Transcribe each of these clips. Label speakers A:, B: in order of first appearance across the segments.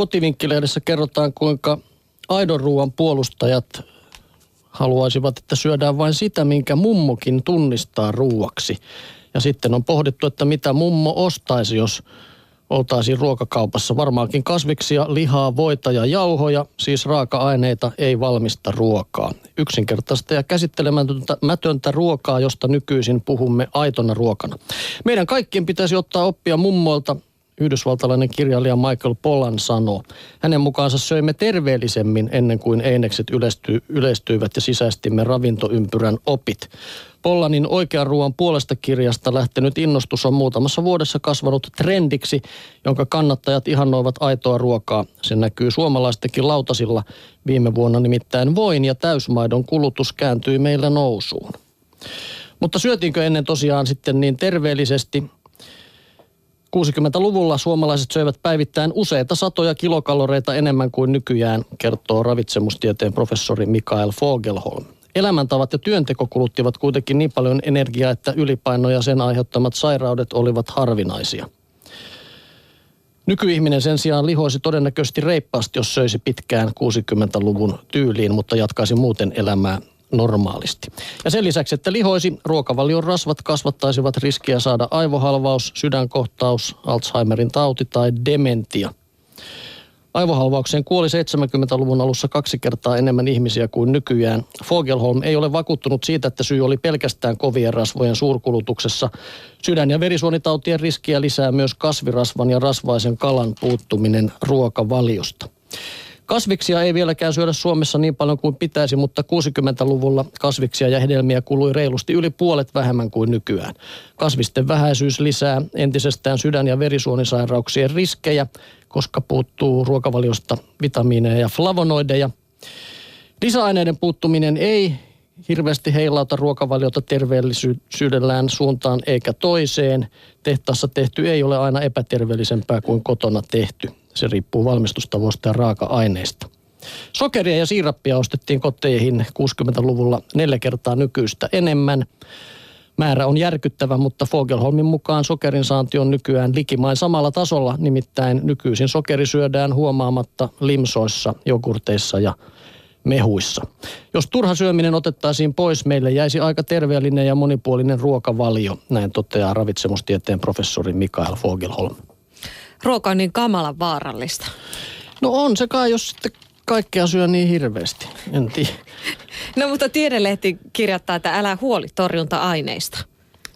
A: kotivinkkilehdessä kerrotaan, kuinka aidon ruoan puolustajat haluaisivat, että syödään vain sitä, minkä mummokin tunnistaa ruuaksi. Ja sitten on pohdittu, että mitä mummo ostaisi, jos oltaisiin ruokakaupassa. Varmaankin kasviksia, lihaa, voita ja jauhoja, siis raaka-aineita, ei valmista ruokaa. Yksinkertaista ja käsittelemätöntä ruokaa, josta nykyisin puhumme aitona ruokana. Meidän kaikkien pitäisi ottaa oppia mummoilta, yhdysvaltalainen kirjailija Michael Pollan sanoo. Hänen mukaansa söimme terveellisemmin ennen kuin einekset yleisty, yleistyivät ja sisäistimme ravintoympyrän opit. Pollanin oikean ruoan puolesta kirjasta lähtenyt innostus on muutamassa vuodessa kasvanut trendiksi, jonka kannattajat ihannoivat aitoa ruokaa. Se näkyy suomalaistenkin lautasilla. Viime vuonna nimittäin voin ja täysmaidon kulutus kääntyi meillä nousuun. Mutta syötiinkö ennen tosiaan sitten niin terveellisesti? 60-luvulla suomalaiset söivät päivittäin useita satoja kilokaloreita enemmän kuin nykyään, kertoo ravitsemustieteen professori Mikael Fogelholm. Elämäntavat ja työnteko kuluttivat kuitenkin niin paljon energiaa, että ylipaino ja sen aiheuttamat sairaudet olivat harvinaisia. Nykyihminen sen sijaan lihoisi todennäköisesti reippaasti, jos söisi pitkään 60-luvun tyyliin, mutta jatkaisi muuten elämää normaalisti. Ja sen lisäksi, että lihoisi, ruokavalion rasvat kasvattaisivat riskiä saada aivohalvaus, sydänkohtaus, Alzheimerin tauti tai dementia. Aivohalvaukseen kuoli 70-luvun alussa kaksi kertaa enemmän ihmisiä kuin nykyään. Fogelholm ei ole vakuuttunut siitä, että syy oli pelkästään kovien rasvojen suurkulutuksessa. Sydän- ja verisuonitautien riskiä lisää myös kasvirasvan ja rasvaisen kalan puuttuminen ruokavaliosta. Kasviksia ei vieläkään syödä Suomessa niin paljon kuin pitäisi, mutta 60-luvulla kasviksia ja hedelmiä kului reilusti yli puolet vähemmän kuin nykyään. Kasvisten vähäisyys lisää entisestään sydän- ja verisuonisairauksien riskejä, koska puuttuu ruokavaliosta vitamiineja ja flavonoideja. Lisäaineiden puuttuminen ei hirveästi heilauta ruokavaliota terveellisyydellään suuntaan eikä toiseen. Tehtaassa tehty ei ole aina epäterveellisempää kuin kotona tehty. Se riippuu valmistustavoista ja raaka-aineista. Sokeria ja siirappia ostettiin koteihin 60-luvulla neljä kertaa nykyistä enemmän. Määrä on järkyttävä, mutta Fogelholmin mukaan sokerin saanti on nykyään likimain samalla tasolla, nimittäin nykyisin sokeri syödään huomaamatta limsoissa, jogurteissa ja mehuissa. Jos turha syöminen otettaisiin pois, meille jäisi aika terveellinen ja monipuolinen ruokavalio, näin toteaa ravitsemustieteen professori Mikael Fogelholm.
B: Ruoka on niin kamalan vaarallista.
A: No on se kai, jos sitten kaikkea syö niin hirveästi. En tiedä.
B: No mutta tiedelehti kirjoittaa, että älä huoli torjunta-aineista.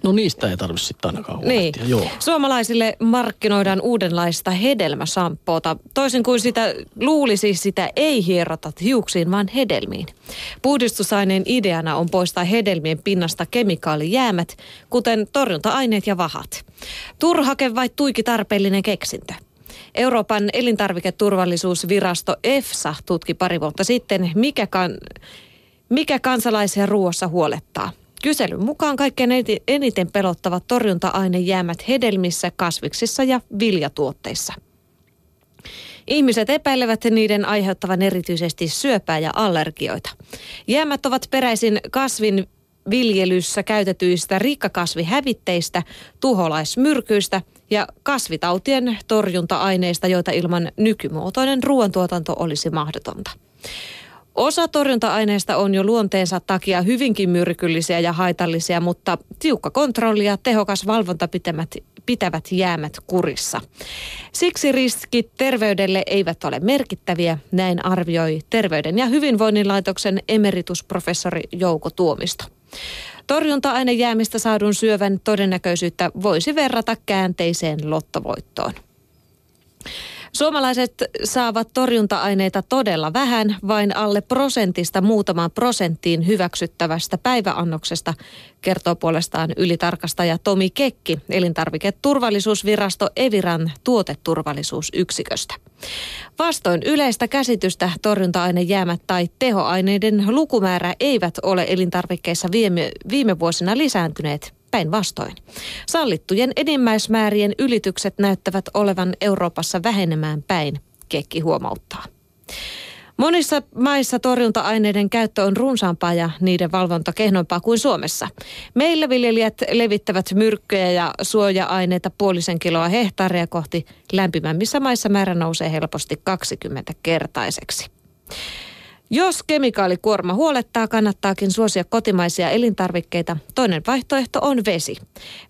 A: No niistä ei tarvitse sitten ainakaan huolehtia.
B: Niin. Joo. Suomalaisille markkinoidaan uudenlaista hedelmäsampoota. Toisin kuin sitä luulisi, sitä ei hierota hiuksiin, vaan hedelmiin. Puhdistusaineen ideana on poistaa hedelmien pinnasta kemikaalijäämät, kuten torjunta-aineet ja vahat. Turhake vai tuiki tarpeellinen keksintö? Euroopan elintarviketurvallisuusvirasto EFSA tutki pari vuotta sitten, mikä, kan, mikä kansalaisia ruoassa huolettaa – Kyselyn mukaan kaikkein eniten pelottavat torjunta-ainejäämät hedelmissä, kasviksissa ja viljatuotteissa. Ihmiset epäilevät niiden aiheuttavan erityisesti syöpää ja allergioita. Jäämät ovat peräisin kasvin viljelyssä käytetyistä rikkakasvihävitteistä, tuholaismyrkyistä ja kasvitautien torjunta-aineista, joita ilman nykymuotoinen ruoantuotanto olisi mahdotonta. Osa torjunta-aineista on jo luonteensa takia hyvinkin myrkyllisiä ja haitallisia, mutta tiukka kontrolli ja tehokas valvonta pitävät, pitävät jäämät kurissa. Siksi riskit terveydelle eivät ole merkittäviä, näin arvioi Terveyden ja hyvinvoinnin laitoksen emeritusprofessori Jouko Tuomisto. Torjunta-ainejäämistä saadun syövän todennäköisyyttä voisi verrata käänteiseen lottovoittoon. Suomalaiset saavat torjunta-aineita todella vähän, vain alle prosentista muutamaan prosenttiin hyväksyttävästä päiväannoksesta, kertoo puolestaan ylitarkastaja Tomi Kekki elintarviketurvallisuusvirasto Eviran tuoteturvallisuusyksiköstä. Vastoin yleistä käsitystä torjunta-ainejäämät tai tehoaineiden lukumäärä eivät ole elintarvikkeissa viime, viime vuosina lisääntyneet päinvastoin. Sallittujen enimmäismäärien ylitykset näyttävät olevan Euroopassa vähenemään päin, Kekki huomauttaa. Monissa maissa torjunta-aineiden käyttö on runsaampaa ja niiden valvonta kehnompaa kuin Suomessa. Meillä viljelijät levittävät myrkkyjä ja suoja-aineita puolisen kiloa hehtaaria kohti. Lämpimämmissä maissa määrä nousee helposti 20-kertaiseksi. Jos kemikaalikuorma huolettaa, kannattaakin suosia kotimaisia elintarvikkeita. Toinen vaihtoehto on vesi.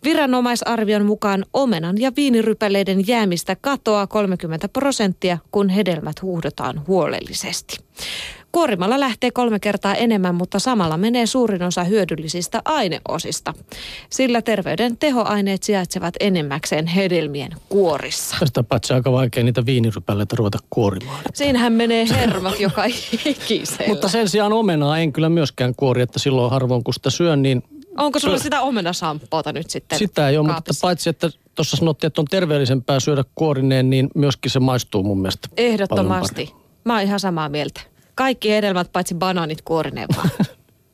B: Viranomaisarvion mukaan omenan ja viinirypäleiden jäämistä katoaa 30 prosenttia, kun hedelmät huuhdotaan huolellisesti. Kuorimalla lähtee kolme kertaa enemmän, mutta samalla menee suurin osa hyödyllisistä aineosista. Sillä terveyden tehoaineet sijaitsevat enemmäkseen hedelmien kuorissa.
A: Tästä paitsi aika vaikea niitä viinirypäleitä ruveta kuorimaan.
B: Siinähän menee hermot joka ikisellä.
A: Mutta sen sijaan omenaa en kyllä myöskään kuori, että silloin harvoin kun sitä syön, niin
B: Onko sulla sitä omenasamppoota nyt sitten
A: sitä ei ole, mutta paitsi että tuossa sanottiin, että on terveellisempää syödä kuorineen, niin myöskin se maistuu mun mielestä
B: Ehdottomasti. Mä oon ihan samaa mieltä. Kaikki hedelmät paitsi banaanit kuorineen vaan.